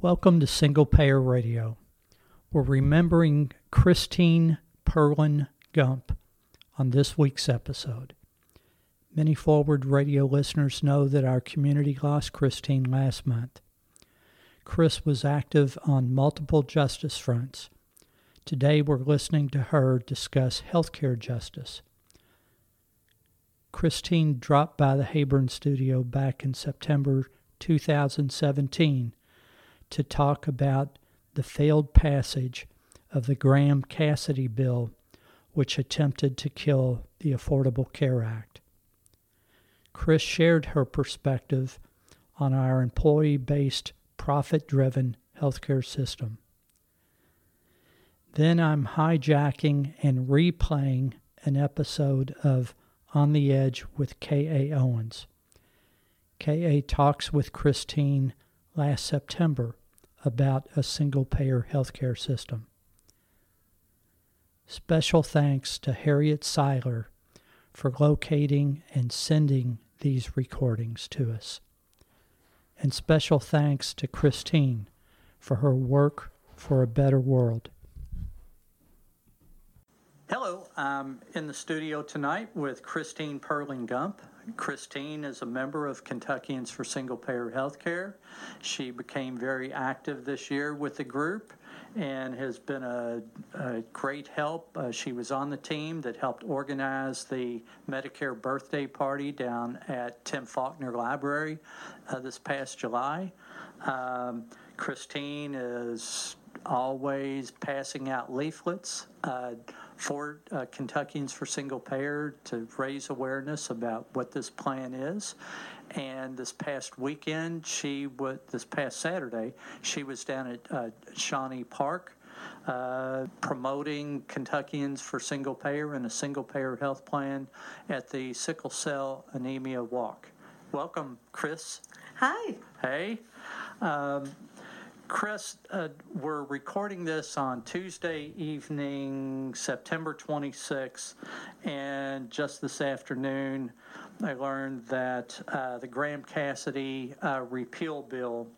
Welcome to Single Payer Radio. We're remembering Christine Perlin Gump on this week's episode. Many forward radio listeners know that our community lost Christine last month. Chris was active on multiple justice fronts. Today we're listening to her discuss healthcare justice. Christine dropped by the Heyburn studio back in September 2017 to talk about the failed passage of the Graham Cassidy bill, which attempted to kill the Affordable Care Act. Chris shared her perspective on our employee based, profit driven healthcare system. Then I'm hijacking and replaying an episode of On the Edge with K.A. Owens. K.A. talks with Christine last September about a single payer healthcare system. Special thanks to Harriet Seiler for locating and sending these recordings to us. And special thanks to Christine for her work for a better world. Hello, I'm in the studio tonight with Christine Perlin Gump. Christine is a member of Kentuckians for Single Payer Healthcare. She became very active this year with the group and has been a, a great help. Uh, she was on the team that helped organize the Medicare birthday party down at Tim Faulkner Library uh, this past July. Um, Christine is always passing out leaflets. Uh, for uh, Kentuckians for Single Payer to raise awareness about what this plan is. And this past weekend, she was, this past Saturday, she was down at uh, Shawnee Park uh, promoting Kentuckians for Single Payer and a single payer health plan at the Sickle Cell Anemia Walk. Welcome, Chris. Hi. Hey. Um, Chris, uh, we're recording this on Tuesday evening, September 26th, and just this afternoon, I learned that uh, the Graham Cassidy uh, repeal bill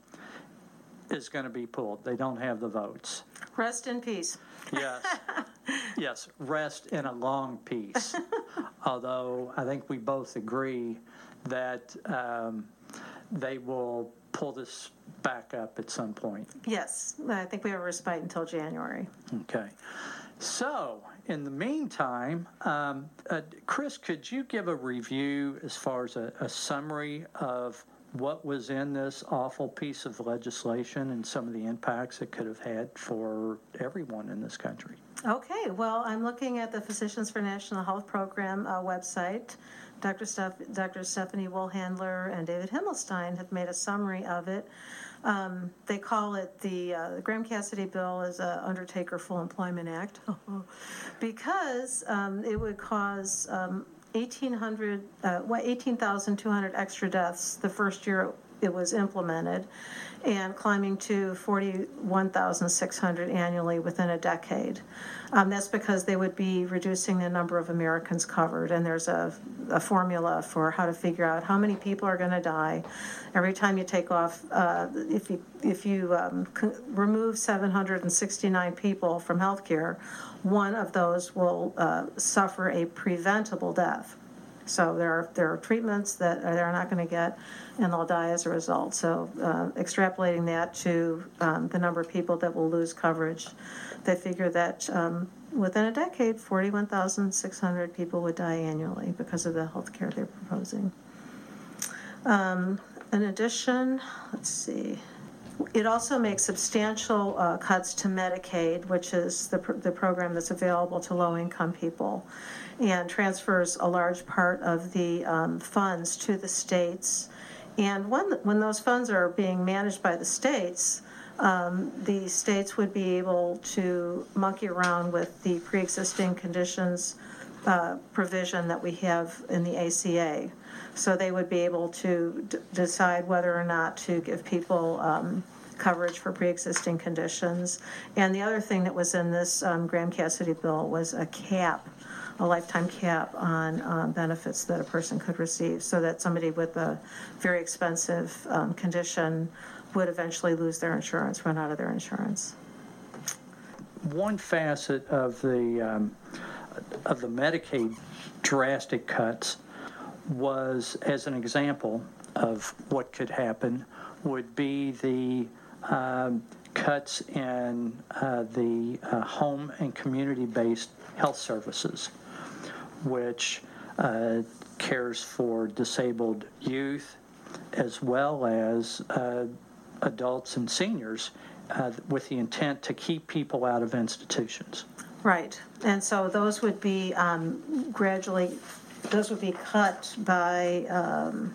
is going to be pulled. They don't have the votes. Rest in peace. Yes. yes, rest in a long peace. Although I think we both agree that um, they will pull this back up at some point. Yes, I think we have a respite until January. Okay. So, in the meantime, um, uh, Chris, could you give a review as far as a, a summary of what was in this awful piece of legislation and some of the impacts it could have had for everyone in this country? Okay, well, I'm looking at the Physicians for National Health Program uh, website. Dr. Steph- Dr. Stephanie Woolhandler and David Himmelstein have made a summary of it. Um, they call it the, uh, Graham Cassidy bill is a Undertaker Full Employment Act because um, it would cause um, 1,800, uh, 18,200 extra deaths the first year it was implemented and climbing to 41,600 annually within a decade. Um, that's because they would be reducing the number of Americans covered, and there's a, a formula for how to figure out how many people are going to die every time you take off. Uh, if you if you um, remove 769 people from healthcare, one of those will uh, suffer a preventable death. So there are, there are treatments that they're not going to get, and they'll die as a result. So uh, extrapolating that to um, the number of people that will lose coverage, they figure that um, within a decade, 41,600 people would die annually because of the health care they're proposing. Um, in addition, let's see. It also makes substantial uh, cuts to Medicaid, which is the, pr- the program that's available to low income people and transfers a large part of the um, funds to the states. And when, when those funds are being managed by the states, um, the states would be able to monkey around with the pre-existing conditions uh, provision that we have in the ACA. So they would be able to d- decide whether or not to give people um, coverage for pre-existing conditions. And the other thing that was in this um, Graham Cassidy bill was a cap a lifetime cap on um, benefits that a person could receive, so that somebody with a very expensive um, condition would eventually lose their insurance, run out of their insurance. One facet of the, um, of the Medicaid drastic cuts was, as an example of what could happen, would be the um, cuts in uh, the uh, home and community-based health services, which uh, cares for disabled youth as well as uh, adults and seniors uh, with the intent to keep people out of institutions. Right, and so those would be um, gradually, those would be cut by, um.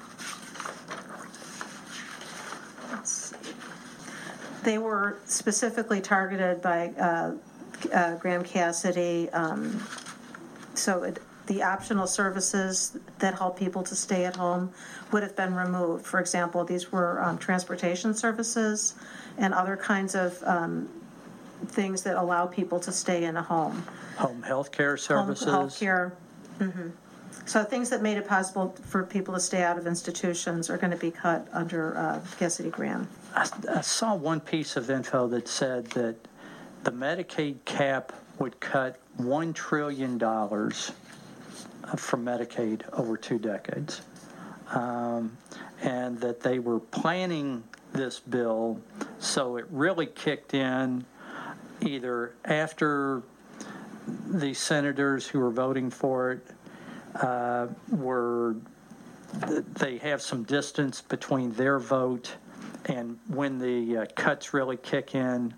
They were specifically targeted by uh, uh, Graham Cassidy. um, So it- the optional services that help people to stay at home would have been removed. For example, these were um, transportation services and other kinds of um, things that allow people to stay in a home. Home health care services. Home. Healthcare. mhm. So things that made it possible for people to stay out of institutions are going to be cut under uh, Cassidy Graham. I, I saw one piece of info that said that the Medicaid cap would cut $1 trillion from Medicaid over two decades. Um, and that they were planning this bill so it really kicked in either after the senators who were voting for it uh, were they have some distance between their vote and when the uh, cuts really kick in.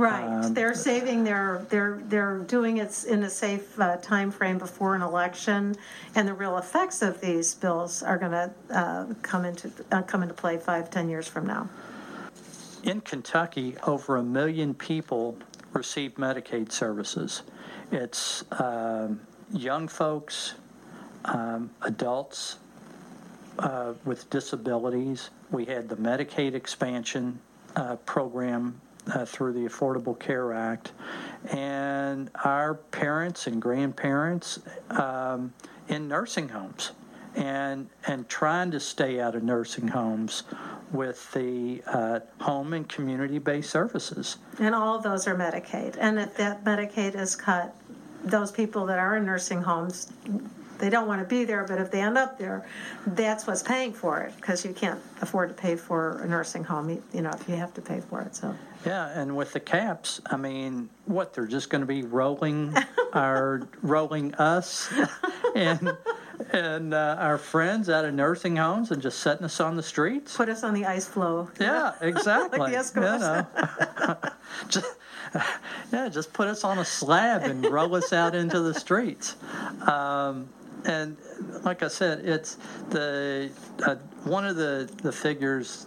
Right, Um, they're saving their, they're, they're doing it in a safe uh, timeframe before an election, and the real effects of these bills are going to come into, uh, come into play five, ten years from now. In Kentucky, over a million people receive Medicaid services. It's um, young folks, um, adults uh, with disabilities. We had the Medicaid expansion uh, program uh, through the Affordable Care Act, and our parents and grandparents um, in nursing homes, and and trying to stay out of nursing homes with the uh, home and community-based services. And all of those are Medicaid. And if that Medicaid is cut, those people that are in nursing homes, they don't want to be there, but if they end up there, that's what's paying for it, because you can't afford to pay for a nursing home, you- know, if you have to pay for it, so. Yeah, and with the caps, I mean, what they're just going to be rolling our rolling us and and uh, our friends out of nursing homes and just setting us on the streets. Put us on the ice floe. Yeah, exactly. Like the Eskimos. You know. just, yeah, just put us on a slab and roll us out into the streets. Um, and like I said, it's the uh, one of the the figures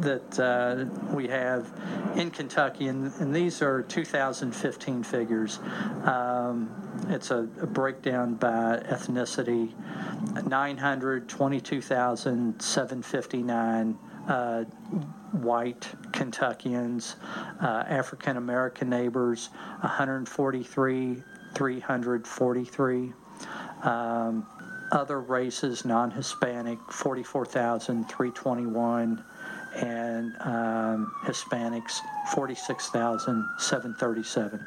that uh, we have in Kentucky, and, and these are 2015 figures. Um, it's a, a breakdown by ethnicity 922,759 uh, white Kentuckians, uh, African American neighbors 143, 343. Um, other races, non Hispanic, 44,321, and um, Hispanics, 46,737.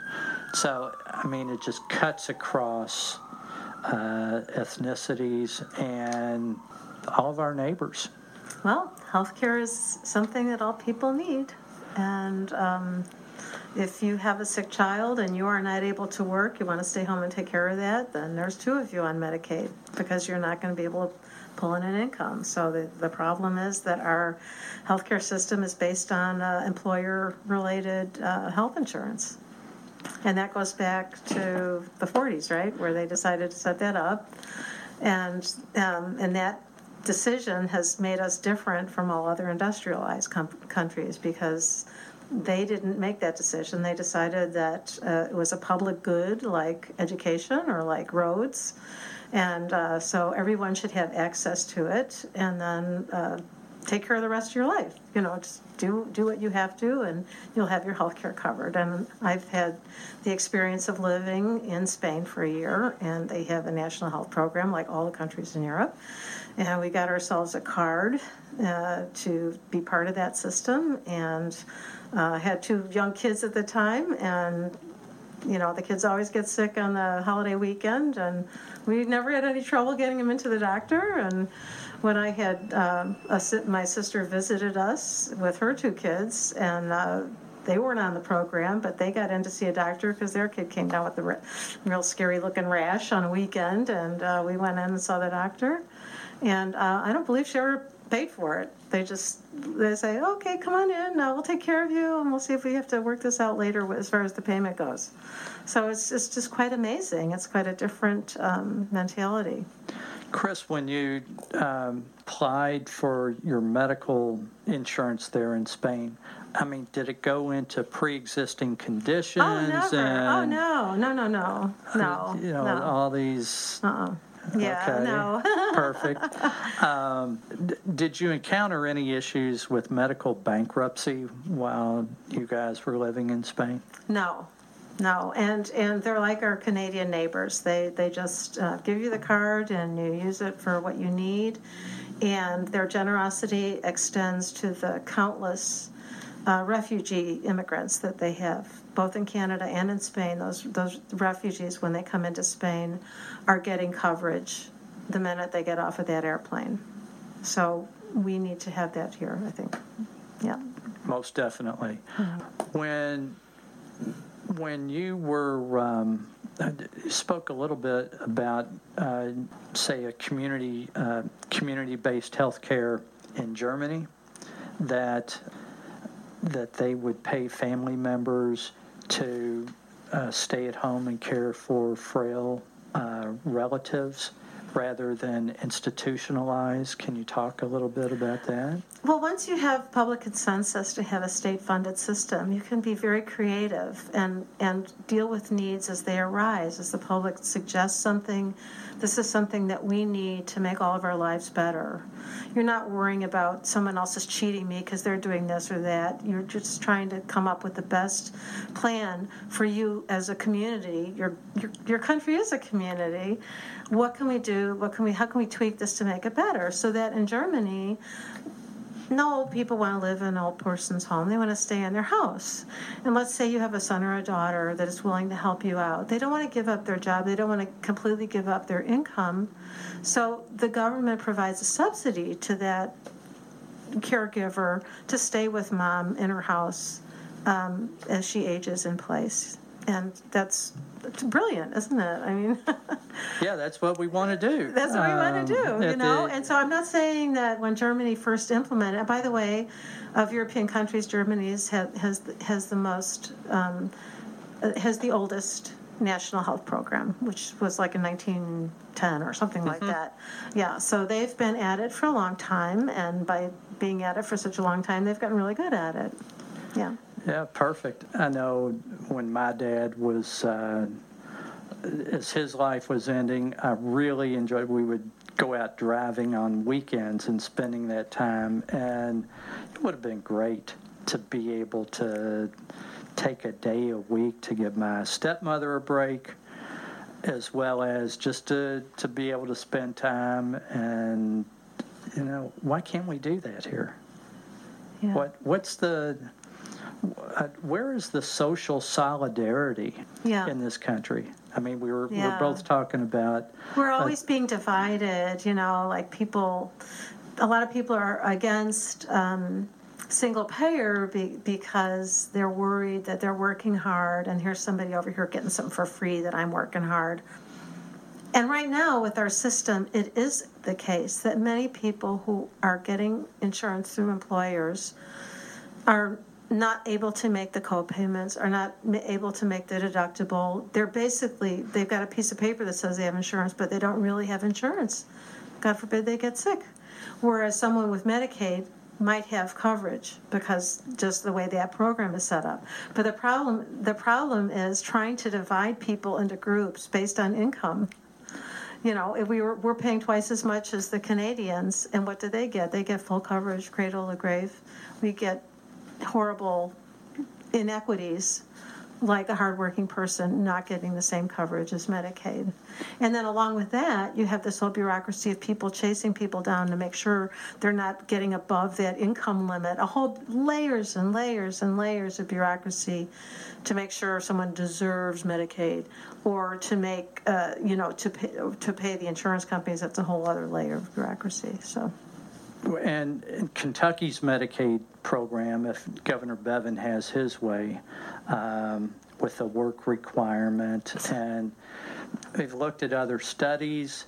So, I mean, it just cuts across uh, ethnicities and all of our neighbors. Well, healthcare is something that all people need. And um, if you have a sick child and you are not able to work, you want to stay home and take care of that, then there's two of you on Medicaid because you're not going to be able to pull in an income. So the, the problem is that our healthcare system is based on uh, employer-related uh, health insurance. And that goes back to the 40s, right, where they decided to set that up. And, um, and that decision has made us different from all other industrialized com- countries because they didn't make that decision. They decided that uh, it was a public good like education or like roads. And uh, so everyone should have access to it. And then uh, take care of the rest of your life. You know, just do do what you have to, and you'll have your health care covered. And I've had the experience of living in Spain for a year, and they have a national health program like all the countries in Europe. And we got ourselves a card uh, to be part of that system, and uh, had two young kids at the time, and you know the kids always get sick on the holiday weekend, and we never had any trouble getting them into the doctor, and when I had um, a, my sister visited us with her two kids, and uh, they weren't on the program, but they got in to see a doctor because their kid came down with a re- real scary looking rash on a weekend, and uh, we went in and saw the doctor. And uh, I don't believe she ever paid for it. They just they say, okay, come on in, uh, we'll take care of you, and we'll see if we have to work this out later as far as the payment goes. So it's, it's just quite amazing. It's quite a different um, mentality. Chris, when you um, applied for your medical insurance there in Spain, I mean, did it go into pre-existing conditions? Oh, never. oh, no, no, no, no, no. You know, no. all these. Uh-uh. Yeah, okay, no. perfect. Um, d- did you encounter any issues with medical bankruptcy while you guys were living in Spain? No, no, and and they're like our Canadian neighbors. They they just uh, give you the card and you use it for what you need, and their generosity extends to the countless uh, refugee immigrants that they have, both in Canada and in Spain. Those those refugees, when they come into Spain, are getting coverage the minute they get off of that airplane. So we need to have that here. I think. Yeah. Most definitely. When when you were um, uh, spoke a little bit about, uh, say, a community uh, community-based healthcare in Germany, that that they would pay family members to uh, stay at home and care for frail uh, relatives rather than institutionalize. Can you talk a little bit about that? Well, once you have public consensus to have a state-funded system, you can be very creative and, and deal with needs as they arise. As the public suggests something, this is something that we need to make all of our lives better. You're not worrying about someone else is cheating me because they're doing this or that. You're just trying to come up with the best plan for you as a community. Your, your, your country is a community. What can we do? What can we, how can we tweak this to make it better? So that in Germany, no people want to live in an old person's home. They want to stay in their house. And let's say you have a son or a daughter that is willing to help you out. They don't want to give up their job, they don't want to completely give up their income. So the government provides a subsidy to that caregiver to stay with mom in her house um, as she ages in place. And that's, brilliant, isn't it? I mean, Yeah, that's what we want to do. That's what we want to Um, do, you know? the- And so I'm not saying that when Germany first implemented, and by the way, of European countries, Germany has, has, has the most, um, has the oldest national health program, which was like in 1910 or something like that. Yeah, so they've been at it for a long time, and by being at it for such a long time, they've gotten really good at it. Yeah. Yeah, perfect. I know when my dad was, uh, as his life was ending, I really enjoyed. We would go out driving on weekends and spending that time, and it would have been great to be able to take a day a week to give my stepmother a break, as well as just to to be able to spend time and. You know, why can't we do that here? yeah. What what's the where is the social solidarity Yeah. in this country? I mean, we were Yeah. we're both talking about We're always being divided, you know, like people, a lot of people are against um, single payer be, because they're worried that they're working hard and here's somebody over here getting something for free that I'm working hard. And right now, with our system, it is the case that many people who are getting insurance through employers are not able to make the co-payments, are not able to make the deductible. They're basically, they've got a piece of paper that says they have insurance, but they don't really have insurance. God forbid they get sick. Whereas someone with Medicaid might have coverage because just the way that program is set up. But the problem, the problem is trying to divide people into groups based on income You know, if we were, we're paying twice as much as the Canadians, and what do they get? They get full coverage, cradle to grave. We get horrible inequities, like a hardworking person not getting the same coverage as Medicaid. And then along with that, you have this whole bureaucracy of people chasing people down to make sure they're not getting above that income limit. A whole layers and layers and layers of bureaucracy to make sure someone deserves Medicaid or to make, uh, you know, to pay, to pay the insurance companies. That's a whole other layer of bureaucracy. So. And in Kentucky's Medicaid program, if Governor Bevin has his way, um, with the work requirement, and we've looked at other studies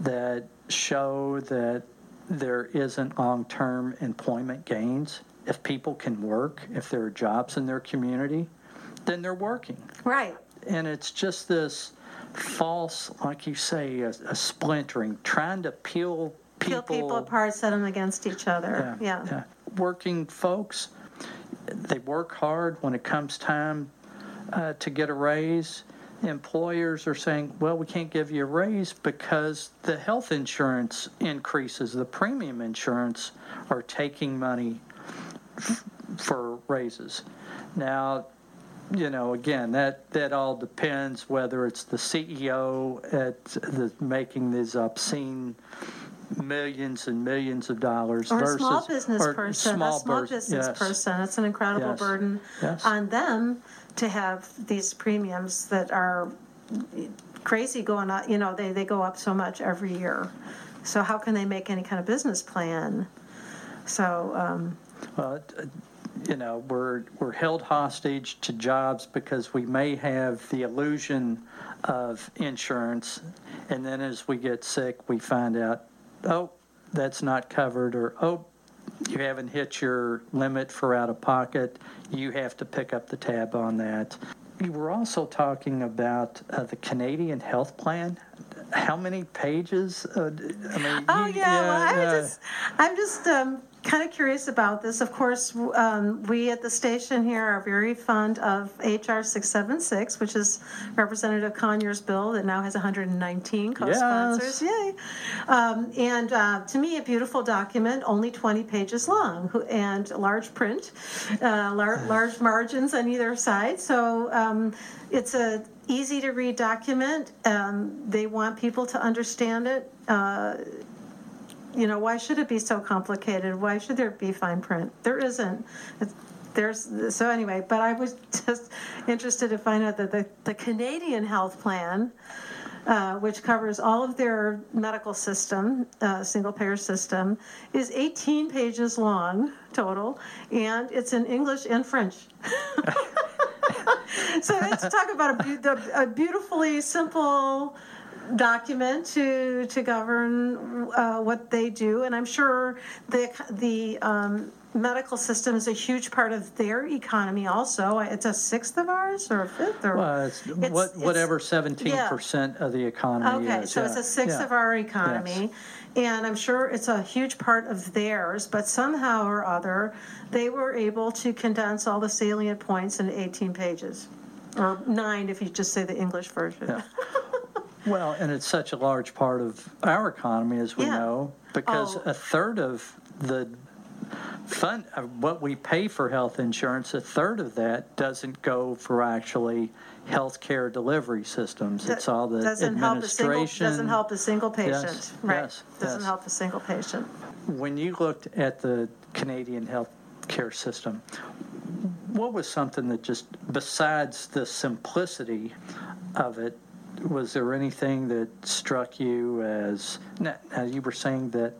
that show that there isn't long-term employment gains. If people can work, if there are jobs in their community, then they're working. Right. And it's just this false, like you say, a, a splintering, trying to peel Peel people apart, set them against each other. Yeah. Working folks, they work hard when it comes time uh, to get a raise. Employers are saying, well, we can't give you a raise because the health insurance increases, the premium insurance are taking money f- for raises. Now, you know, again, that, that all depends whether it's the CEO at the, making these obscene millions and millions of dollars Or a versus small business or person, a small small business yes. person, it's an incredible Yes. burden Yes. on them to have these premiums that are crazy going up. you know, they, they go up so much every year. So how can they make any kind of business plan? So, um, Well, uh, you know, we're, we're held hostage to jobs because we may have the illusion of insurance, and then as we get sick, we find out, oh, that's not covered, or, oh, you haven't hit your limit for out-of-pocket, you have to pick up the tab on that. We were also talking about uh, the Canadian Health Plan. How many pages? Uh, I mean, Oh you- yeah, well, I yeah. was just, I'm just um, kind of curious about this. Of course, um, we at the station here are very fond of HR 676, which is Representative Conyers' bill that now has 119 co-sponsors. Yay! Um, and uh, to me, a beautiful document, only 20 pages long, and large print, uh, lar- large margins on either side. So um, it's a easy to read document. Um, they want people to understand it. Uh, you know, why should it be so complicated? Why should there be fine print? There isn't. There's so anyway, but I was just interested to find out that the, the Canadian health plan, uh, which covers all of their medical system, uh, single payer system, is 18 pages long total, and it's in English and French. so let's talk about a, a beautifully simple document to to govern uh, what they do, and I'm sure the the um, medical system is a huge part of their economy. Also, it's a sixth of ours or a fifth or Well, it's It's- what, it's- whatever seventeen percent of the economy Okay, is. so it's a sixth yeah. of our economy, and I'm sure it's a huge part of theirs, but somehow or other, they were able to condense all the salient points into 18 pages. Or nine if you just say the English version. Well, and it's such a large part of our economy, as we Yeah. know, because Oh. a third of the fund, uh, what we pay for health insurance, a third of that doesn't go for actually healthcare delivery systems. It's all the Doesn't help a single, administration. doesn't help a single patient. Right, yes, doesn't yes. help a single patient. When you looked at the Canadian healthcare system, what was something that just, besides the simplicity of it, was there anything that struck you as, now, now you were saying that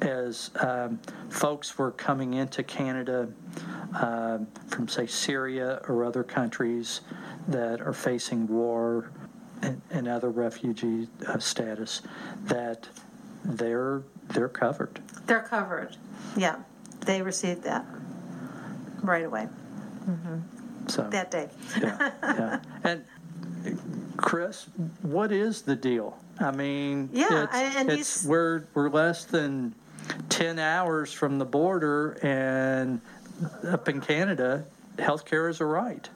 as um, folks were coming into Canada um, from, say, Syria or other countries that are facing war and, and other refugee uh, status, that they're, they're covered. They're covered, yeah, they received that right away, So, that day. yeah, yeah. And Chris, what is the deal? I mean, Yeah, it's, and it's we're we're less than ten hours from the border, and up in Canada, healthcare is a right.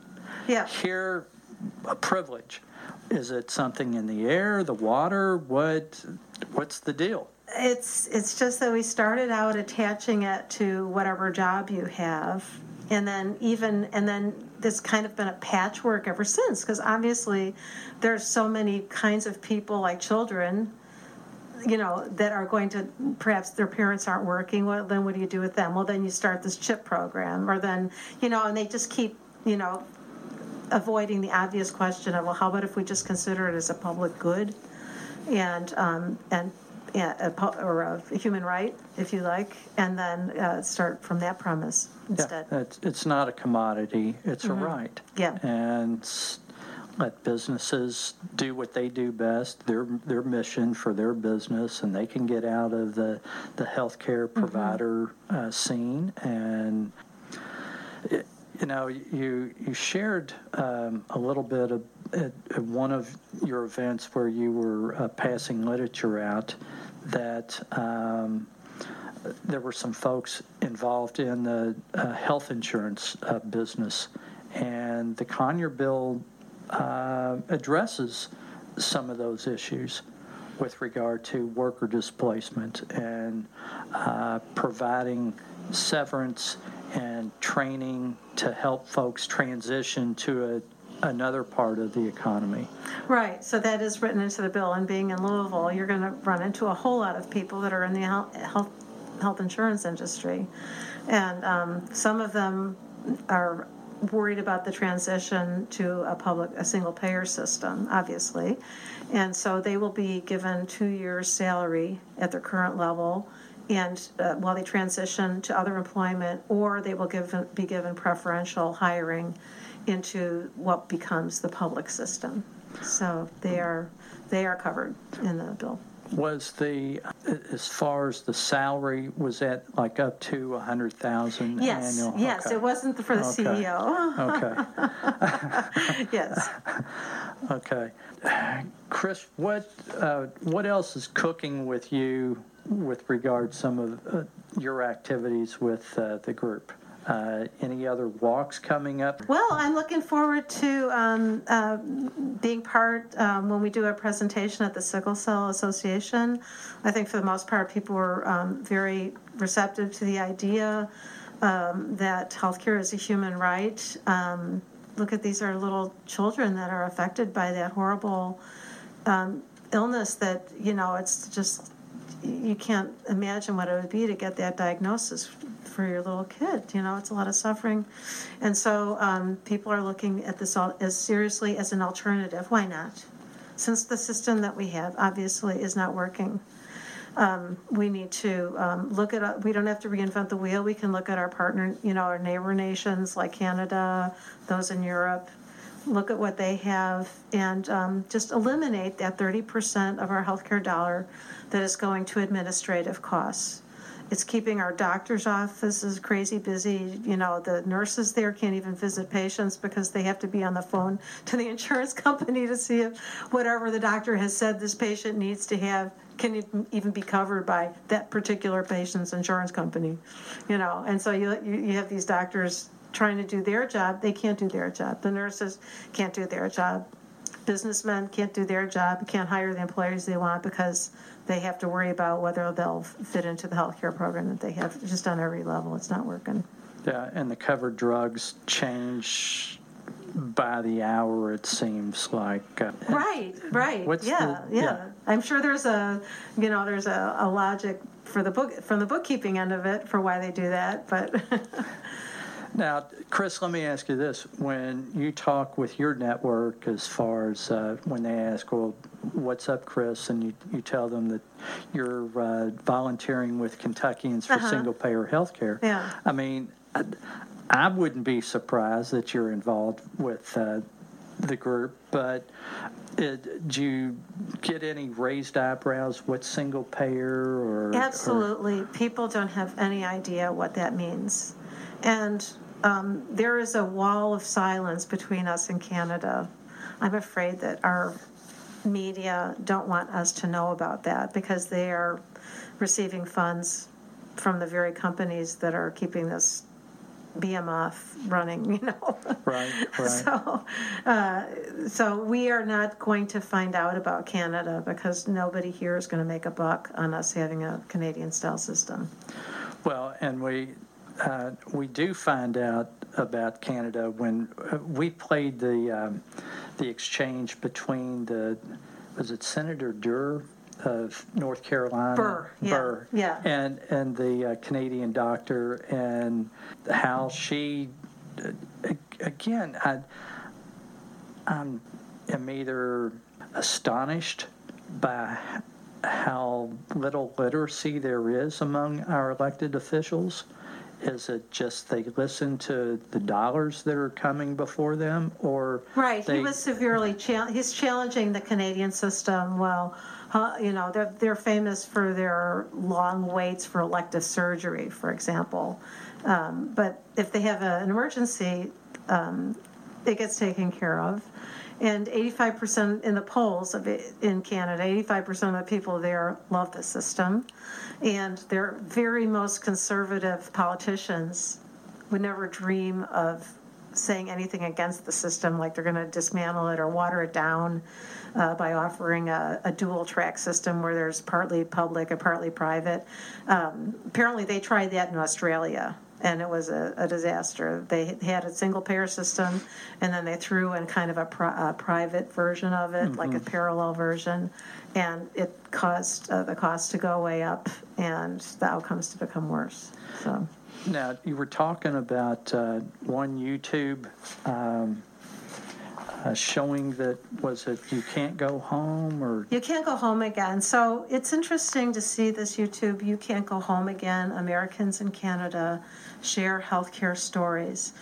Yeah, Here, a privilege. is it something in the air, the water? What, what's the deal? It's, it's just that we started out attaching it to whatever job you have. And then even, and then this kind of been a patchwork ever since, because obviously there's so many kinds of people like children, you know, that are going to, perhaps their parents aren't working, well, then what do you do with them? Well, then you start this CHIP program, or then, you know, and they just keep, you know, avoiding the obvious question of, well, how about if we just consider it as a public good? And, um, and, a, or a human right, if you like, and then, uh, start from that premise instead. Yeah, it's, it's not a commodity, it's a right. Yeah. And let businesses do what they do best, their, their mission for their business, and they can get out of the, the healthcare provider uh, scene. And, it- you know, you, you shared um, a little bit of, at, at one of your events where you were uh, passing literature out that um, there were some folks involved in the uh, health insurance uh, business, and the Conyer bill uh, addresses some of those issues with regard to worker displacement and uh, providing severance and training to help folks transition to a, another part of the economy. Right, so that is written into the bill, and being in Louisville, you're gonna run into a whole lot of people that are in the health, health insurance industry. And, um, some of them are worried about the transition to a public, a single payer system, obviously. And so they will be given two years' salary at their current level, and, uh, while they transition to other employment, or they will give, be given preferential hiring into what becomes the public system. So they are, they are covered in the bill. Was the, as far as the salary, was that like up to a hundred thousand Yes, annual? yes, Okay. it wasn't for the Okay. CEO. Okay, Yes. okay. Chris, what, uh, what else is cooking with you with regard some of uh, your activities with uh, the group? Uh, Any other walks coming up? Well, I'm looking forward to um, uh, being part um, when we do a presentation at the Sickle Cell Association. I think for the most part, people were um, very receptive to the idea um, that healthcare is a human right. Um, look at these are little children that are affected by that horrible um, illness that you know it's just you can't imagine what it would be to get that diagnosis for your little kid. You know, it's a lot of suffering. And so um, people are looking at this all as seriously as an alternative. Why not? Since the system that we have obviously is not working, um, we need to um, look at, uh, we don't have to reinvent the wheel. We can look at our partner, you know, our neighbor nations like Canada, those in Europe, look at what they have and um, just eliminate that 30% of our healthcare dollar that is going to administrative costs. It's keeping our doctor's offices crazy busy. You know, the nurses there can't even visit patients because they have to be on the phone to the insurance company to see if whatever the doctor has said this patient needs to have can even be covered by that particular patient's insurance company. You know, and so you, you have these doctors trying to do their job, they can't do their job. The nurses can't do their job. Businessmen can't do their job, can't hire the employees they want because they have to worry about whether they'll fit into the healthcare program that they have. Just on every level, it's not working. Yeah, and the covered drugs change by the hour, it seems like. uh, Right, right. What's yeah, the- yeah, yeah. I'm sure there's a, you know, there's a, a logic for the book from the bookkeeping end of it for why they do that, but Now, Chris, let me ask you this. When you talk with your network, as far as uh, when they ask, well, what's up, Chris? And you, you tell them that you're uh, volunteering with Kentuckians for Uh-huh. single payer health care. Yeah. I mean, I, I wouldn't be surprised that you're involved with uh, the group, but uh, do you get any raised eyebrows? What single payer or? or- Absolutely. People don't have any idea what that means. And um, there is a wall of silence between us and Canada. I'm afraid that our media don't want us to know about that because they are receiving funds from the very companies that are keeping this behemoth running, you know. Right, right. So, uh, so we are not going to find out about Canada because nobody here is going to make a buck on us having a Canadian-style system. Well, and we, uh, we do find out about Canada when uh, we played the, um, the exchange between the, was it Senator Durr of North Carolina? Burr, yeah, Burr, yeah. And, and the uh, Canadian doctor and how she, uh, again, I, I'm, am either astonished by how little literacy there is among our elected officials. Is it just they listen to the dollars that are coming before them, or Right, he was severely, he's challenging the Canadian system, well, huh, you know, they're, they're famous for their long waits for elective surgery, for example. Um, But if they have a- an emergency, um, it gets taken care of. And 85% in the polls of it, in Canada, 85% of the people there love the system. And their very most conservative politicians would never dream of saying anything against the system, like they're going to dismantle it or water it down uh, by offering a, a dual track system where there's partly public and partly private. Um, apparently, they tried that in Australia. And it was a, a disaster. They had a single payer system, and then they threw in kind of a, pri- a private version of it, like a parallel version, and it caused uh, the cost to go way up and the outcomes to become worse. So. Now, you were talking about uh, one YouTube um, uh, showing that, was it you can't go home or? You can't go home again. So it's interesting to see this YouTube, You Can't Go Home Again Americans in Canada Share Healthcare Stories.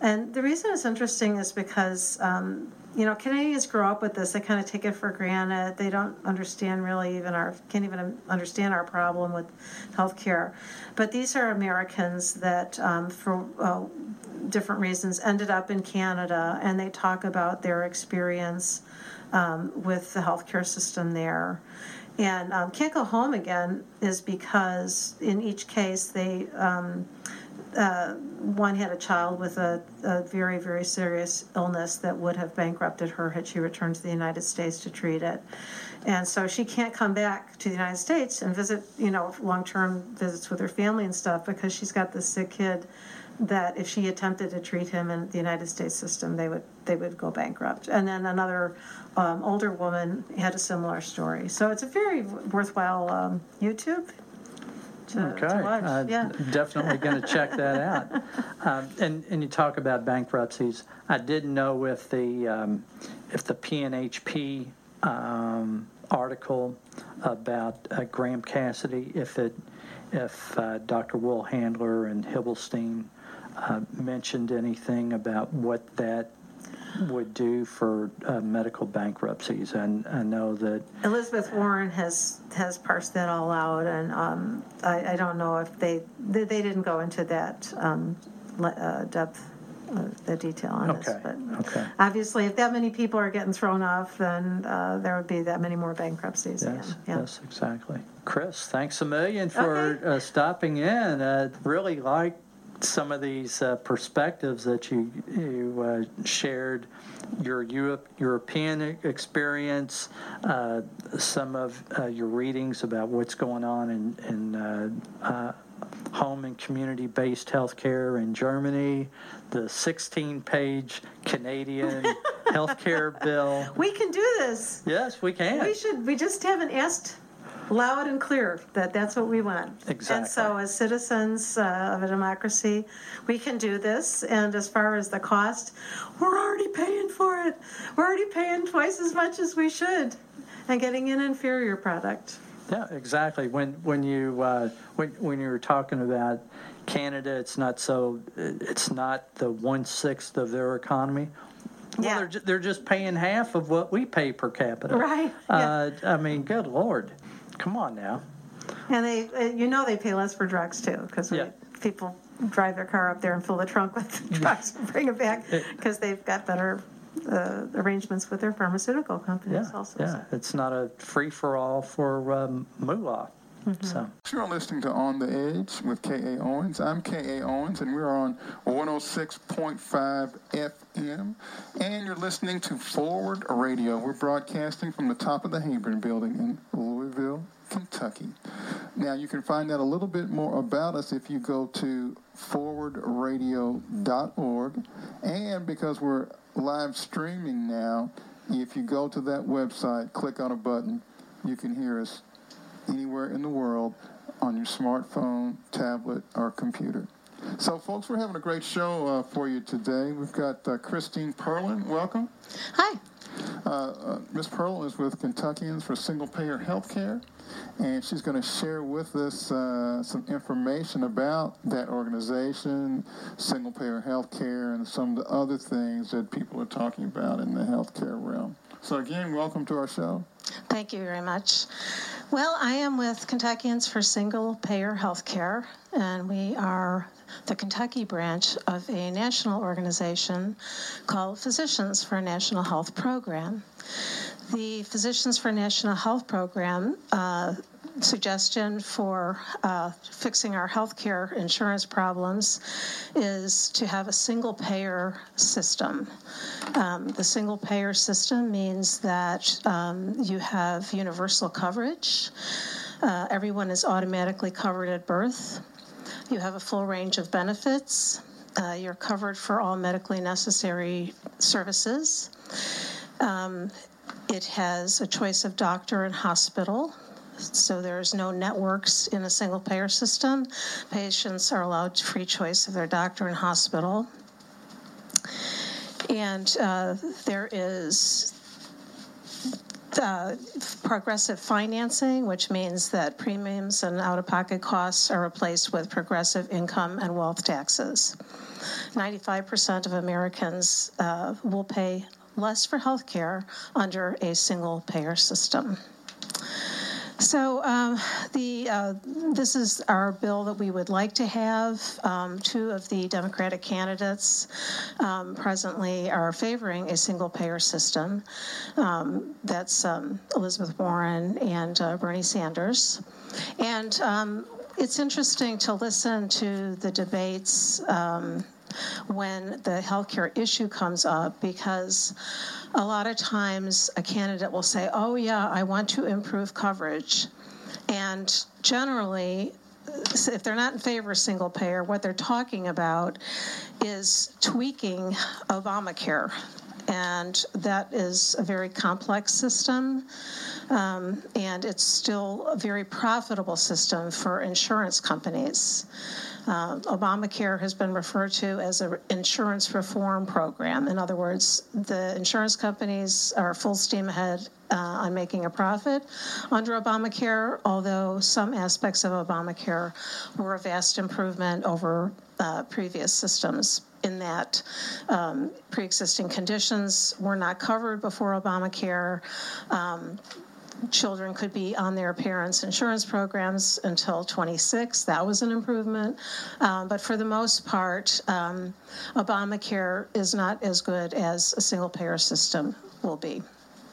And the reason it's interesting is because, um, you know, Canadians grow up with this. They kind of take it for granted. They don't understand really even our, can't even understand our problem with healthcare. But these are Americans that, um, for uh, different reasons, ended up in Canada and they talk about their experience um, with the healthcare system there. And um, can't go home again is because in each case they um, uh, one had a child with a, a very very serious illness that would have bankrupted her had she returned to the United States to treat it. And so she can't come back to the United States and visit, you know, long term visits with her family and stuff because she's got this sick kid that if she attempted to treat him in the United States system, they would they would go bankrupt. And then another um, older woman had a similar story. So it's a very worthwhile um, YouTube Okay. I'm yeah. definitely going to check that out. Um, and and you talk about bankruptcies. I didn't know if the um, if the PNHP um, article about uh, Graham Cassidy, if it if uh, Dr. Woolhandler and Himmelstein uh, mentioned anything about what that would do for uh, medical bankruptcies. And I know that Elizabeth Warren has has parsed that all out, and um, I, I don't know if they they, they didn't go into that um, le- uh, depth, uh, the detail on this. Okay, But okay. obviously, if that many people are getting thrown off, then uh, there would be that many more bankruptcies Yes, again. Yeah. yes, exactly. Chris, thanks a million for Okay. uh, stopping in. Uh, really like some of these uh, perspectives that you you uh, shared, your Europe, European experience, uh, some of uh, your readings about what's going on in in uh, uh, home and community-based healthcare in Germany, the 16-page Canadian healthcare bill. We can do this. Yes, we can. We should. We just haven't asked loud and clear that that's what we want. Exactly. And so, as citizens uh, of a democracy, we can do this. And as far as the cost, we're already paying for it. We're already paying twice as much as we should, and getting an inferior product. Yeah, exactly. When when you uh, when when you were talking about Canada, it's not so. It's not the one sixth of their economy. Well, Yeah. they're ju- they're just paying half of what we pay per capita. Right, Uh, I mean, good lord, come on now. And they, uh, you know, they pay less for drugs too, because Yeah. people drive their car up there and fill the trunk with drugs and bring it back because they've got better uh, arrangements with their pharmaceutical companies Yeah, also. yeah. It's not a free for all for um, moolah. Mm-hmm. So You're listening to On the Edge with K.A. Owens. I'm K.A. Owens, and we're on 106.5 FM. And you're listening to Forward Radio. We're broadcasting from the top of the Heyburn Building in Louisville, Kentucky. Now, you can find out a little bit more about us if you go to forwardradio.org. And because we're live streaming now, if you go to that website, click on a button, you can hear us anywhere in the world on your smartphone, tablet, or computer. So, folks, we're having a great show uh, for you today. We've got uh, Christine Perlin. Welcome. Hi. Uh, uh, Ms. Perlin is with Kentuckians for Single Payer Healthcare, and she's going to share with us uh, some information about that organization, single payer healthcare, and some of the other things that people are talking about in the healthcare realm. So, again, welcome to our show. Thank you very much. Well, I am with Kentuckians for Single Payer Health Care, and we are the Kentucky branch of a national organization called Physicians for a National Health Program. The Physicians for National Health Program uh, suggestion for uh, fixing our healthcare insurance problems is to have a single payer system. Um, the single payer system means that um, you have universal coverage. Uh, everyone is automatically covered at birth. You have a full range of benefits. Uh, you're covered for all medically necessary services. Um, it has a choice of doctor and hospital. So there's no networks in a single payer system. Patients are allowed free choice of their doctor and hospital. And uh, there is uh, progressive financing, which means that premiums and out of pocket costs are replaced with progressive income and wealth taxes. 95% of Americans uh, will pay less for health care under a single payer system. So um, the uh, this is our bill that we would like to have. Um, two of the Democratic candidates um, presently are favoring a single payer system. Um, that's um, Elizabeth Warren and uh, Bernie Sanders. And um, it's interesting to listen to the debates when the healthcare issue comes up because a lot of times a candidate will say, Oh, yeah, I want to improve coverage. And generally, if they're not in favor of single payer, what they're talking about is tweaking Obamacare. And that is a very complex system, um, and it's still a very profitable system for insurance companies. Uh, Obamacare has been referred to as an insurance reform program. In other words, the insurance companies are full steam ahead uh, on making a profit under Obamacare, although some aspects of Obamacare were a vast improvement over uh, previous systems in that um, pre-existing conditions were not covered before Obamacare. Um, children could be on their parents' insurance programs until 26. That was an improvement. Um, but for the most part, um, Obamacare is not as good as a single payer system will be.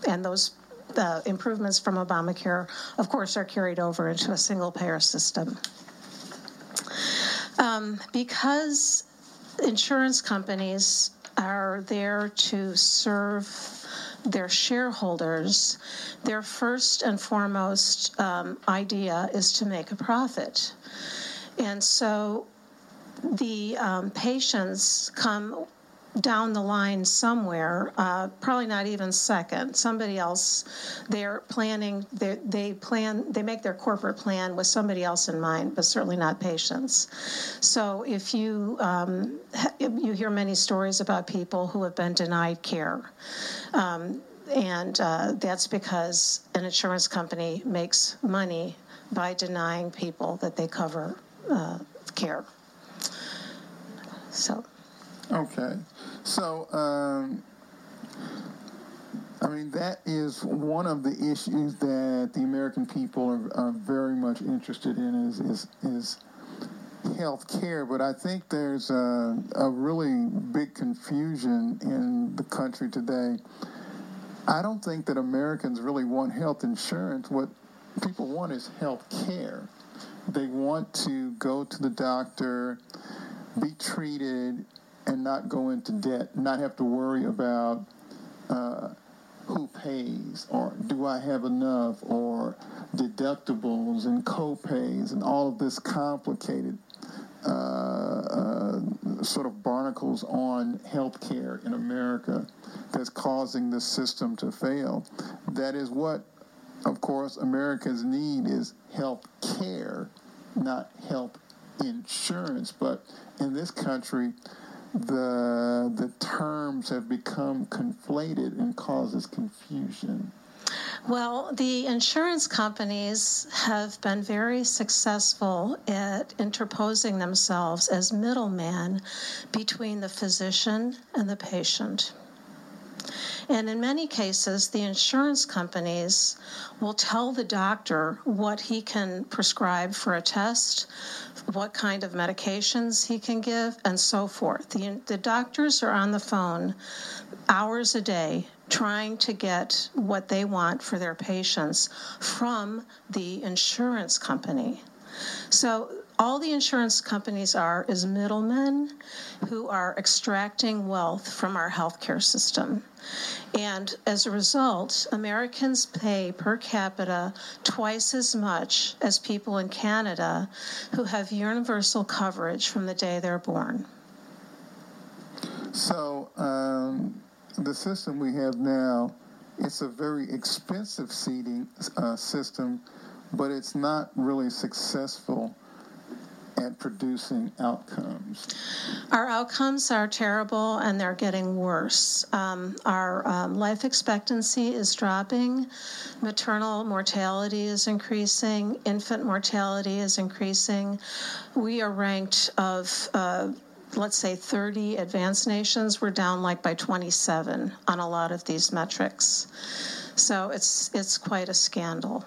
And those improvements from Obamacare, of course, are carried over into a single payer system. Um, because insurance companies are there to serve their shareholders, their first and foremost um, idea is to make a profit. And so the um, patients come down the line somewhere, uh, probably not even second. Somebody else, they're planning, they, they plan, they make their corporate plan with somebody else in mind, but certainly not patients. So if you um, you hear many stories about people who have been denied care. Um, and uh, that's because an insurance company makes money by denying people that they cover uh, care. So. Okay. So, um, I mean, that is one of the issues that the American people are, are very much interested in is, is, is health care. But I think there's a, a really big confusion in the country today. I don't think that Americans really want health insurance. What people want is health care. They want to go to the doctor, be treated, and not go into debt, not have to worry about uh, who pays or do I have enough or deductibles and co-pays and all of this complicated uh, uh, sort of barnacles on healthcare in America that's causing the system to fail. That is what, of course, Americans need is health care, not health insurance. But in this country, the the terms have become conflated and causes confusion. Well, the insurance companies have been very successful at interposing themselves as middlemen between the physician and the patient. And in many cases, the insurance companies will tell the doctor what he can prescribe for a test, what kind of medications he can give, and so forth. The, the doctors are on the phone hours a day trying to get what they want for their patients from the insurance company. So all the insurance companies are is middlemen who are extracting wealth from our healthcare system. And as a result, Americans pay per capita twice as much as people in Canada who have universal coverage from the day they're born. So um, the system we have now, it's a very expensive seating uh, system, but it's not really successful at producing outcomes? Our outcomes are terrible and they're getting worse. Um, our um, life expectancy is dropping, maternal mortality is increasing, infant mortality is increasing. We are ranked of uh, let's say 30 advanced nations, we're down like by 27 on a lot of these metrics. So it's it's quite a scandal.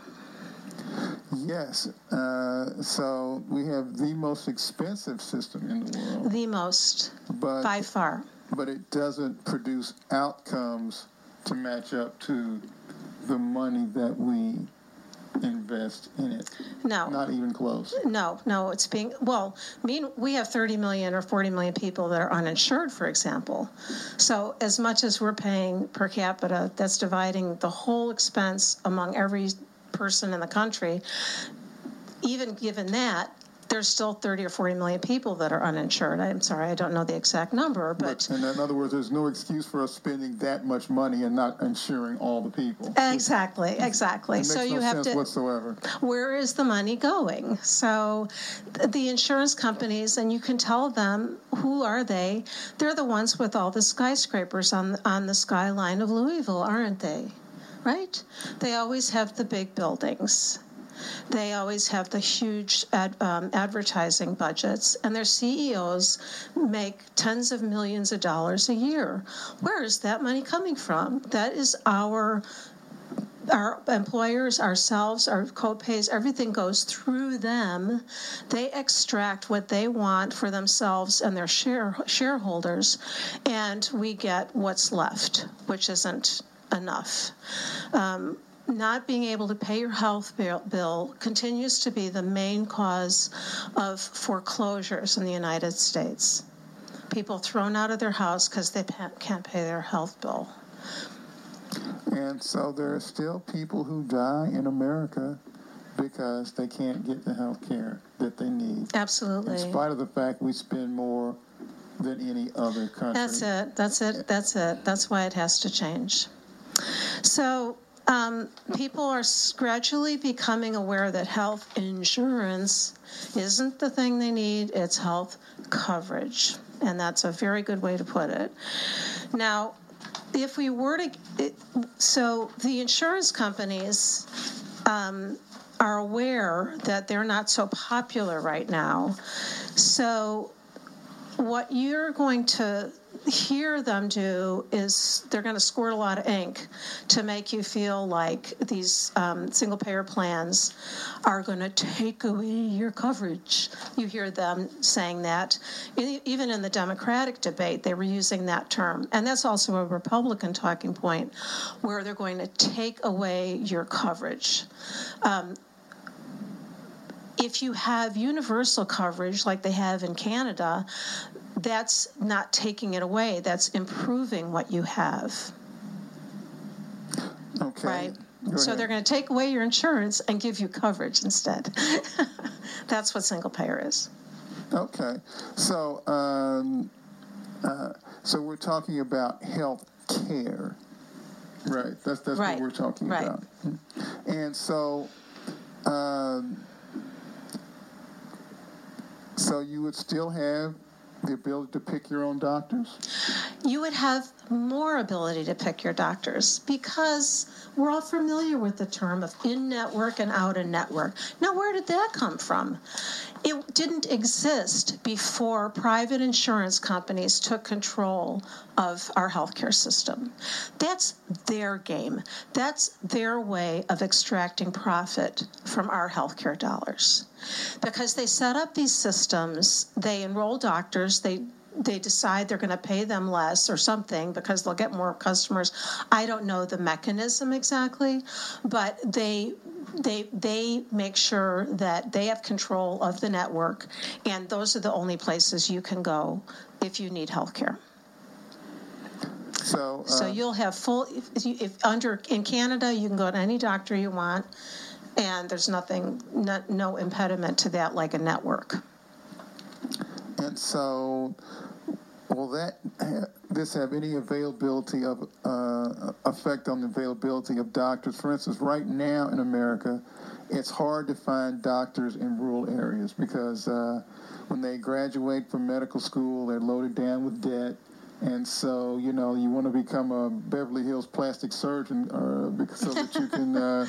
Yes. Uh, so we have the most expensive system in the world. The most, but, by far. But it doesn't produce outcomes to match up to the money that we invest in it. No. Not even close. No, no, it's being, well, mean, we have 30 million or 40 million people that are uninsured, for example. So as much as we're paying per capita, that's dividing the whole expense among every person in the country, even given that, there's still 30 or 40 million people that are uninsured. I'm sorry, I don't know the exact number, but. And in other words, there's no excuse for us spending that much money and not insuring all the people. Exactly, exactly. so you no have to. whatsoever. Where is the money going? So the insurance companies, and you can tell them who are they? They're the ones with all the skyscrapers on on the skyline of Louisville, aren't they? Right? They always have the big buildings. They always have the huge ad, um, advertising budgets, and their CEOs make tens of millions of dollars a year. Where is that money coming from? That is our our employers, ourselves, our co-pays, everything goes through them. They extract what they want for themselves and their share, shareholders, and we get what's left, which isn't enough. Um, not being able to pay your health bill, bill, continues to be the main cause of foreclosures in the United States. People thrown out of their house because they can't pay their health bill. And so there are still people who die in America because they can't get the health care that they need. Absolutely. In spite of the fact we spend more than any other country. That's it. That's it. That's it. That's why it has to change. So um, people are gradually becoming aware that health insurance isn't the thing they need, it's health coverage. And that's a very good way to put it. Now, if we were to, it, so the insurance companies um, are aware that they're not so popular right now. So, what you're going to hear them do is they're going to squirt a lot of ink to make you feel like these um, single payer plans are going to take away your coverage. You hear them saying that. Even in the Democratic debate, they were using that term. And that's also a Republican talking point where they're going to take away your coverage if you have universal coverage like they have in Canada, that's not taking it away, that's improving what you have, Okay. right? Go So ahead. they're going to take away your insurance and give you coverage instead. that's what single payer is. Okay, so um, uh, so we're talking about health care, right? That's that's Right, what we're talking right. about. And so, um, so you would still have the ability to pick your own doctors. you would have more ability to pick your doctors because we're all familiar with the term of in network and out of network. Now, where did that come from? It didn't exist before private insurance companies took control of our healthcare system. That's their game. That's their way of extracting profit from our healthcare dollars. Because they set up these systems, they enroll doctors, they they decide they're going to pay them less or something because they'll get more customers. I don't know the mechanism exactly, but they they they make sure that they have control of the network, and those are the only places you can go if you need health care. So, uh, So you'll have full if, you, if under in Canada you can go to any doctor you want, and there's nothing no, no impediment to that like a network. and so, will that this have any availability of uh, effect on the availability of doctors? For instance, right now in America, it's hard to find doctors in rural areas because uh, when they graduate from medical school, they're loaded down with debt. And so, you know, you want to become a Beverly Hills plastic surgeon uh, so that you can uh,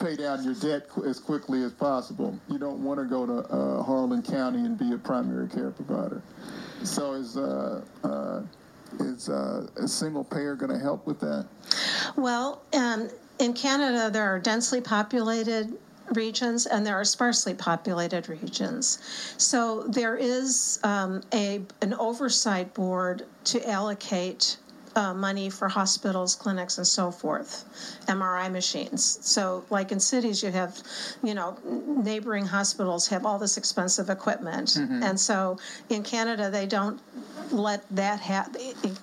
pay down your debt as quickly as possible. You don't want to go to uh, Harlan County and be a primary care provider. So, is uh, uh, is uh, a single payer going to help with that? Well, um, in Canada, there are densely populated regions and there are sparsely populated regions. So there is um, a an oversight board to allocate. Uh, money for hospitals, clinics, and so forth, MRI machines. So, like in cities, you have, you know, neighboring hospitals have all this expensive equipment, and so in Canada they don't let that happen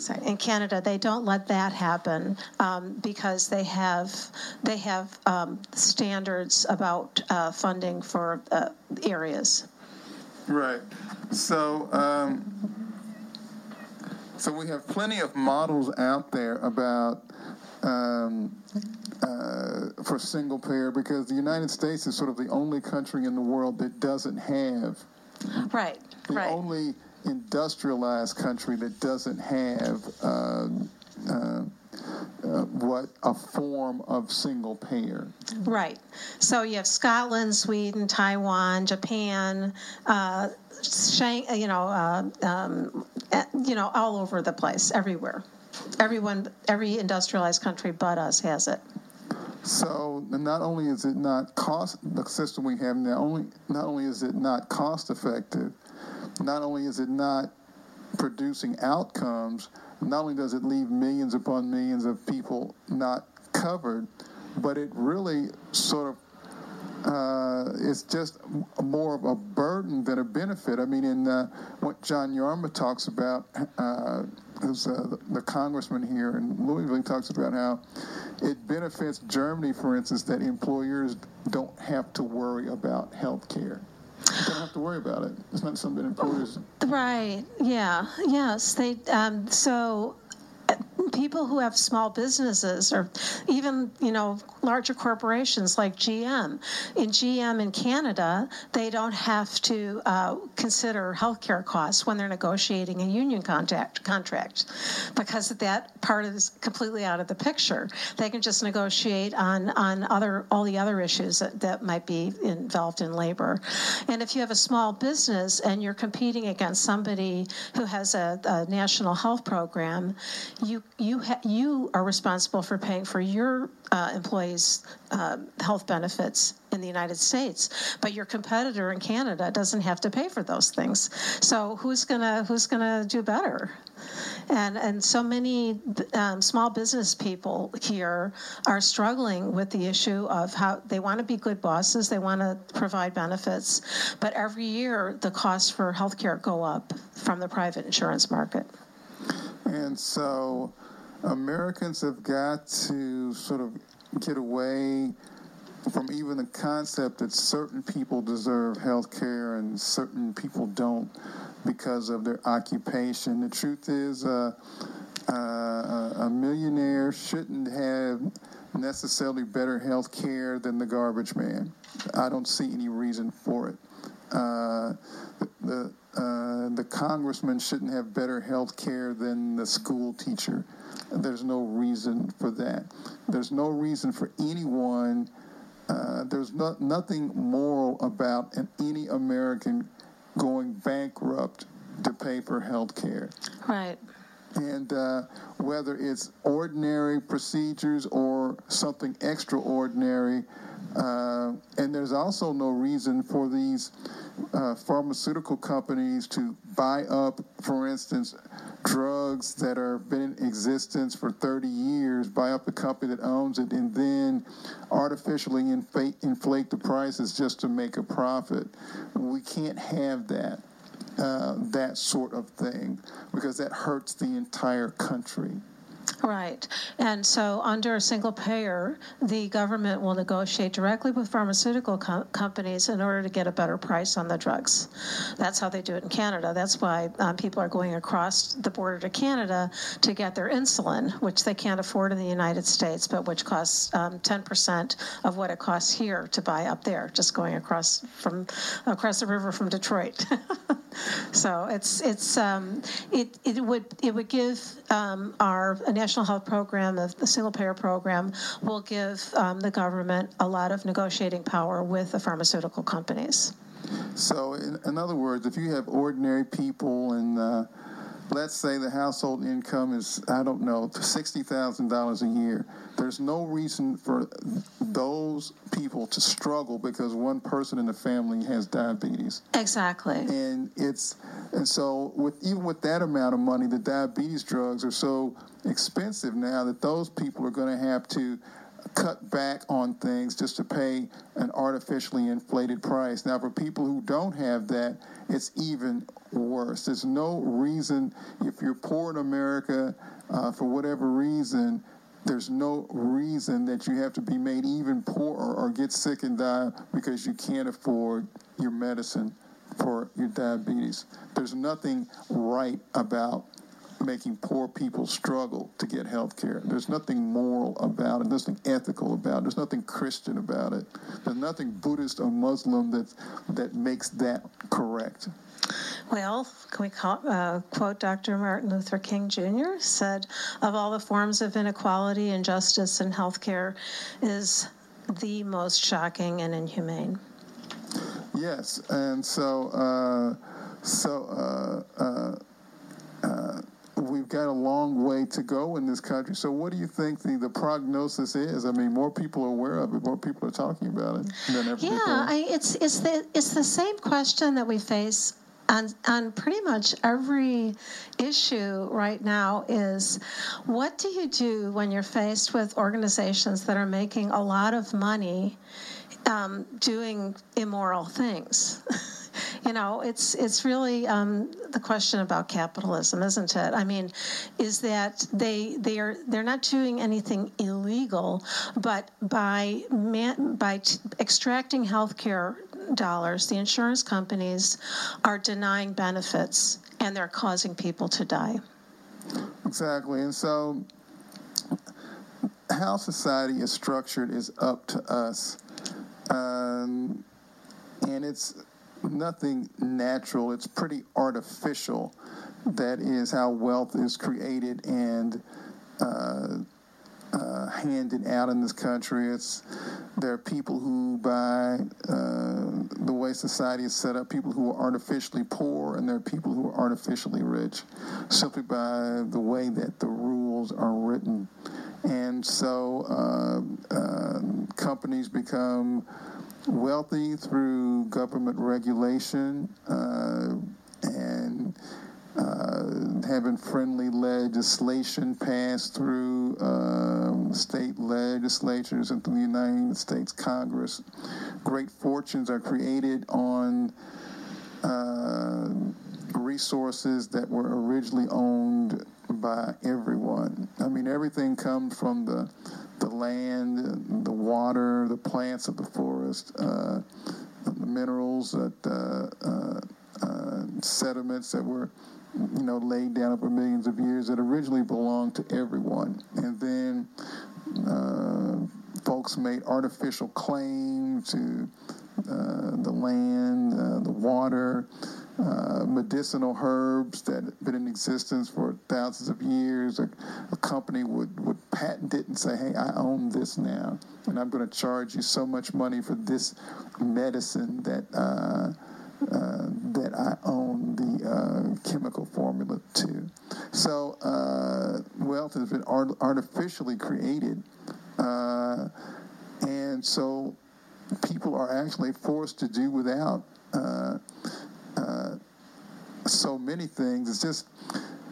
sorry, in Canada, they don't let that happen um, because they have they have um, standards about uh, funding for uh, areas. Right. So, um, so we have plenty of models out there about um, uh, for single payer because the United States is sort of the only country in the world that doesn't have Right, the right, only industrialized country that doesn't have um, uh, uh, what a form of single payer. right. So you have Scotland, Sweden, Taiwan, Japan. Uh, Shang, you know, uh, um, eh, you know, all over the place, everywhere. Everyone, every industrialized country but us has it. So not only is it not cost the system we have now only not only is it not cost effective, not only is it not producing outcomes, not only does it leave millions upon millions of people not covered, but it really sort of uh, it's just more of a burden than a benefit. I mean, in uh, what John Yarmuth talks about, uh, who's uh, the, congressman here in Louisville, talks about how it benefits Germany, for instance, that employers don't have to worry about health care. They don't have to worry about it. It's not something that employers. Right. Yeah. Yes. They. Um, so people who have small businesses or even, you know, larger corporations like GM. In GM in Canada, they don't have to uh, consider healthcare costs when they're negotiating a union contract, contract because that part is completely out of the picture. They can just negotiate on, on other all the other issues that, that might be involved in labor. And if you have a small business and you're competing against somebody who has a, a national health program, you you ha- you are responsible for paying for your uh, employees' uh, health benefits in the United States, but your competitor in Canada doesn't have to pay for those things. So who's gonna who's gonna do better? And and so many um, small business people here are struggling with the issue of how they want to be good bosses, they want to provide benefits, but every year the costs for healthcare go up from the private insurance market. And so Americans have got to sort of get away from even the concept that certain people deserve health care and certain people don't because of their occupation. The truth is, uh, uh, a millionaire shouldn't have necessarily better health care than the garbage man. I don't see any reason for it. Uh, the, uh, the congressman shouldn't have better health care than the school teacher. There's no reason for that. There's no reason for anyone. Uh, there's not, nothing moral about an, any American going bankrupt to pay for health care. Right. And uh, whether it's ordinary procedures or something extraordinary, uh, and there's also no reason for these uh, pharmaceutical companies to buy up, for instance, drugs that have been in existence for 30 years, buy up the company that owns it, and then artificially inflate, inflate the prices just to make a profit. We can't have that. Uh, that sort of thing because that hurts the entire country. Right. And so, under a single payer, the government will negotiate directly with pharmaceutical com- companies in order to get a better price on the drugs. That's how they do it in Canada. That's why um, people are going across the border to Canada to get their insulin, which they can't afford in the United States, but which costs um, 10% of what it costs here to buy up there, just going across from across the river from Detroit. so it's it's um, it it would it would give um, our national health program, the single payer program, will give um, the government a lot of negotiating power with the pharmaceutical companies. So, in, in other words, if you have ordinary people and uh, let's say the household income is, I don't know, $60,000 a year. There's no reason for those people to struggle because one person in the family has diabetes. Exactly. And it's, and so with even with that amount of money, the diabetes drugs are so expensive now that those people are going to have to cut back on things just to pay an artificially inflated price. Now, for people who don't have that, it's even worse. There's no reason, if you're poor in America, uh, for whatever reason, there's no reason that you have to be made even poorer or get sick and die because you can't afford your medicine for your diabetes. There's nothing right about making poor people struggle to get health care. There's nothing moral about it. There's nothing ethical about it. There's nothing Christian about it. There's nothing Buddhist or Muslim that that makes that correct. Well, can we call, uh, quote Dr. Martin Luther King Jr. said, "Of all the forms of inequality, injustice in healthcare is the most shocking and inhumane." Yes, and so uh, so. Uh, uh, uh we've got a long way to go in this country. So, what do you think the, the prognosis is? I mean, more people are aware of it, more people are talking about it than ever yeah, before. Yeah, it's it's the it's the same question that we face on, on pretty much every issue right now is what do you do when you're faced with organizations that are making a lot of money um, doing immoral things? you know, it's it's really um, the question about capitalism, isn't it? I mean, is that they they are they're not doing anything illegal, but by man, by t- extracting healthcare dollars, the insurance companies are denying benefits and they're causing people to die. Exactly, and so how society is structured is up to us. Um, and it's nothing natural, it's pretty artificial. That is how wealth is created and uh, uh, handed out in this country. It's there are people who, by uh, the way society is set up, people who are artificially poor, and there are people who are artificially rich, simply by the way that the rules are written. And so uh, uh, companies become wealthy through government regulation uh, and uh, having friendly legislation passed through um, state legislatures and through the United States Congress. Great fortunes are created on uh, resources that were originally owned by everyone. I mean, everything comes from the the land, the water, the plants of the forest, uh, the minerals, that, uh, uh, uh, sediments that were, you know, laid down over millions of years that originally belonged to everyone, and then uh, folks made artificial claim to uh, the land, the water uh, medicinal herbs that have been in existence for thousands of years. A, a, company would, would patent it and say, hey, I own this now, and I'm going to charge you so much money for this medicine that. Uh, uh, that I own the uh, chemical formula to. So uh, wealth has been art- artificially created, uh, and so people are actually forced to do without uh, so many things. It's just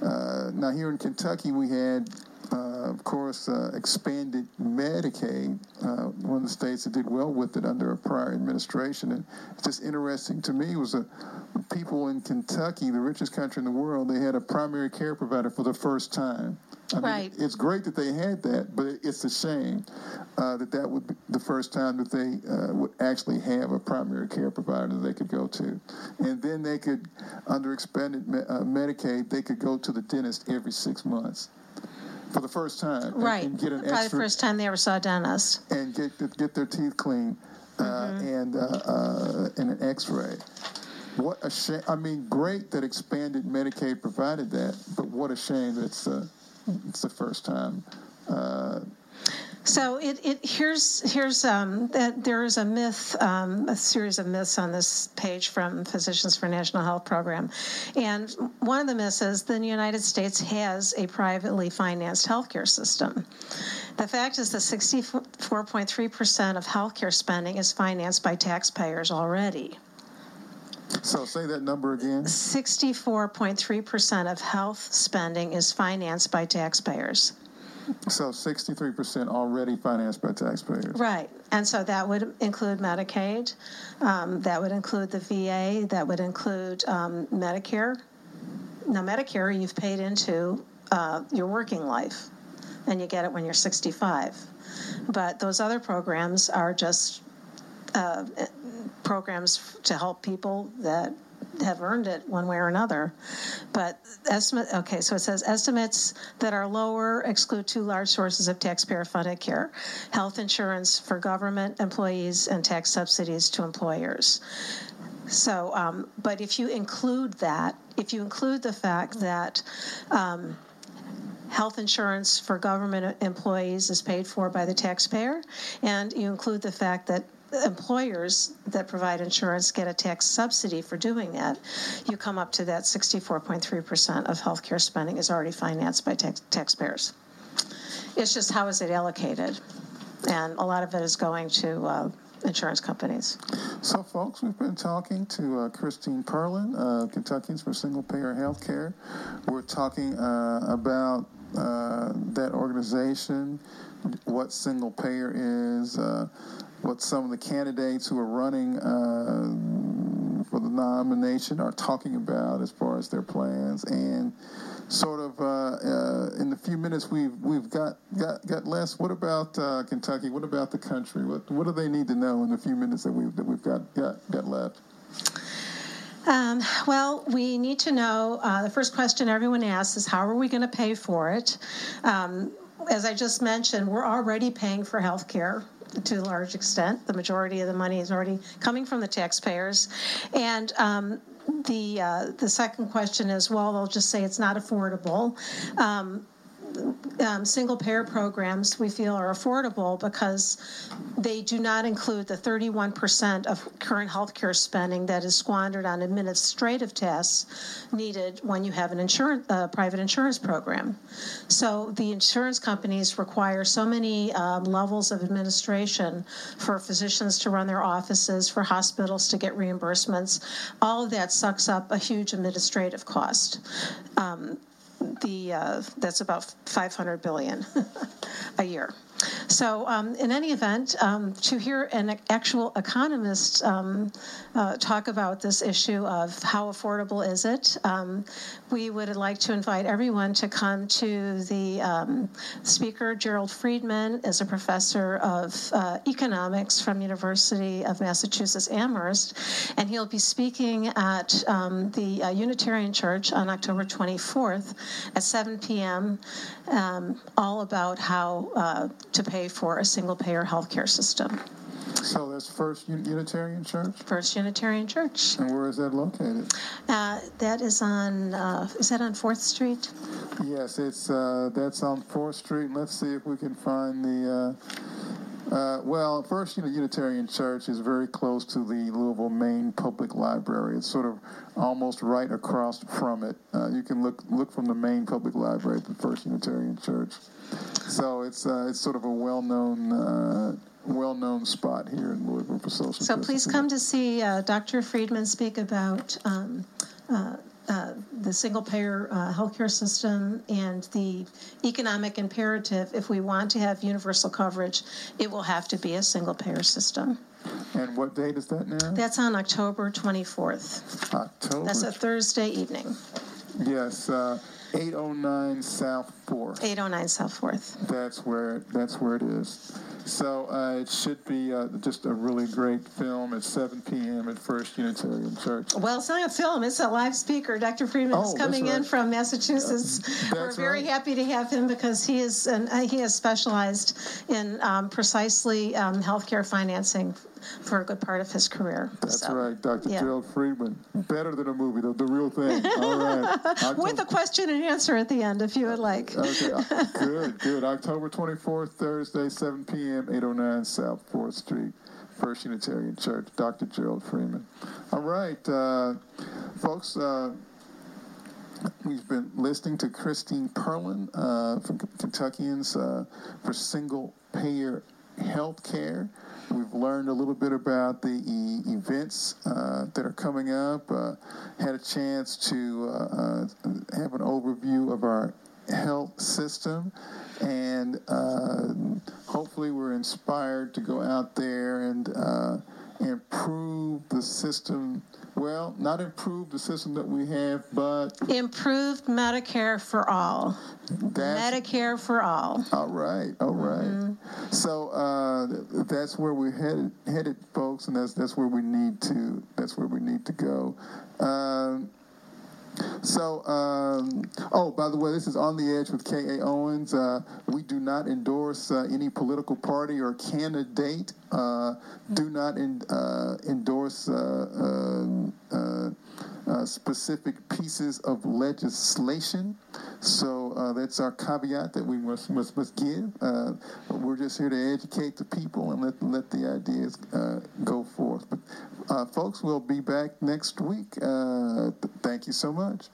uh, now here in Kentucky we had, uh, of course, uh, expanded Medicaid. Uh, one of the states that did well with it under a prior administration, and it's just interesting to me was a people in Kentucky, the richest country in the world, they had a primary care provider for the first time. I right. Mean, it's great that they had that, but it's a shame uh, that that would be the first time that they uh, would actually have a primary care provider that they could go to. And then they could, under expanded uh, Medicaid, they could go to the dentist every six months for the first time. Right. And, get an Probably extra, the first time they ever saw a dentist. And get, get their teeth cleaned uh, mm-hmm. and, uh, uh, and an x ray. What a shame. I mean, great that expanded Medicaid provided that, but what a shame that it's, uh, it's the first time. Uh, so it, it here's here's um, that there is a myth, um, a series of myths on this page from Physicians for National Health Program, and one of the myths is the United States has a privately financed healthcare system. The fact is that 64.3% of healthcare spending is financed by taxpayers already. So say that number again. 64.3% of health spending is financed by taxpayers. So 63% already financed by taxpayers. Right. And so that would include Medicaid, um, that would include the VA, that would include um, Medicare. Now, Medicare, you've paid into uh, your working life, and you get it when you're 65. But those other programs are just uh, programs to help people that have earned it one way or another. But estimate, okay, so it says estimates that are lower exclude two large sources of taxpayer funded care health insurance for government employees and tax subsidies to employers. So, um, but if you include that, if you include the fact that um, health insurance for government employees is paid for by the taxpayer, and you include the fact that employers that provide insurance get a tax subsidy for doing that, you come up to that 64.3% of healthcare spending is already financed by tax- taxpayers. It's just how is it allocated? And a lot of it is going to uh, insurance companies. So, folks, we've been talking to uh, Christine Perlin, uh, Kentuckians for Single Payer Health Care. We're talking uh, about uh, that organization, what single payer is, uh, what some of the candidates who are running uh, for the nomination are talking about as far as their plans and sort of uh, uh, in the few minutes we've we've got got, got less. What about uh, Kentucky? What about the country? What what do they need to know in the few minutes that we've that we've got got, got left? Um, well, we need to know. Uh, the first question everyone asks is, "How are we going to pay for it?" Um, as I just mentioned, we're already paying for health care to a large extent. The majority of the money is already coming from the taxpayers. And um, the, uh, the second question is, well, they'll just say it's not affordable. Um, um, single payer programs we feel are affordable because they do not include the 31% of current healthcare spending that is squandered on administrative tasks needed when you have an insurance, uh, private insurance program. So the insurance companies require so many um, levels of administration for physicians to run their offices, for hospitals to get reimbursements. All of that sucks up a huge administrative cost. Um, the uh, that's about 500 billion a year. So, um, in any event, um, to hear an actual economist um, uh, talk about this issue of how affordable is it, um, we would like to invite everyone to come to the um, speaker. Gerald Friedman is a professor of uh, economics from University of Massachusetts Amherst, and he'll be speaking at um, the uh, Unitarian Church on October 24th at 7 p.m. all about how uh, to pay for a single payer healthcare system. So that's First Unitarian Church? First Unitarian Church. And where is that located? Uh, that is on, uh, is that on 4th Street? Yes, it's uh, that's on 4th Street. Let's see if we can find the. Uh, uh, well, First Unitarian Church is very close to the Louisville Main Public Library. It's sort of almost right across from it. Uh, you can look look from the main public library to First Unitarian Church. So it's it's sort of a well-known well-known spot here in Louisville for social So please come to see uh, Dr. Friedman speak about um, uh, uh, the single-payer uh, healthcare system and the economic imperative. If we want to have universal coverage, it will have to be a single-payer system. And what date is that now? That's on October 24th. October. That's a Thursday evening. Yes. Uh, 809 South 4th. 809 South 4th. That's where that's where it is. So uh, it should be uh, just a really great film at 7 p.m. at First Unitarian Church. Well, it's not a film; it's a live speaker. Dr. Friedman oh, is coming right. in from Massachusetts. Uh, We're very right. happy to have him because he is an, uh, he has specialized in um, precisely um, healthcare financing for a good part of his career. That's so, right, Dr. yeah. Gerald Friedman. Better than a movie, the, the real thing. All right. October, With a question and answer at the end, if you would like. Okay, uh, good, good. October 24th, Thursday, 7 p.m., 809 South 4th Street, First Unitarian Church, Dr. Gerald Friedman. All right, uh, folks, uh, we've been listening to Christine Perlin uh, from Kentuckians uh, for Single Payer Health Care. We've learned a little bit about the e- events uh, that are coming up. Uh, had a chance to uh, uh have an overview of our health system, and uh, hopefully, we're inspired to go out there and uh, improve the system. Well, not improve the system that we have, but improved Medicare for all. Medicare for all. All right, all right. mm-hmm. So uh, that's where we're headed, headed, folks, and that's that's where we need to that's where we need to go. Uh, so, um, oh, by the way, this is On the Edge with K.A. Owens. Uh, we do not endorse uh, any political party or candidate. Uh, do not in, uh, endorse uh, uh, specific pieces of legislation. So that's our caveat that we must must, must give. we're just here to educate the people and let let the ideas go forth. But folks, we'll be back next week. thank you so much.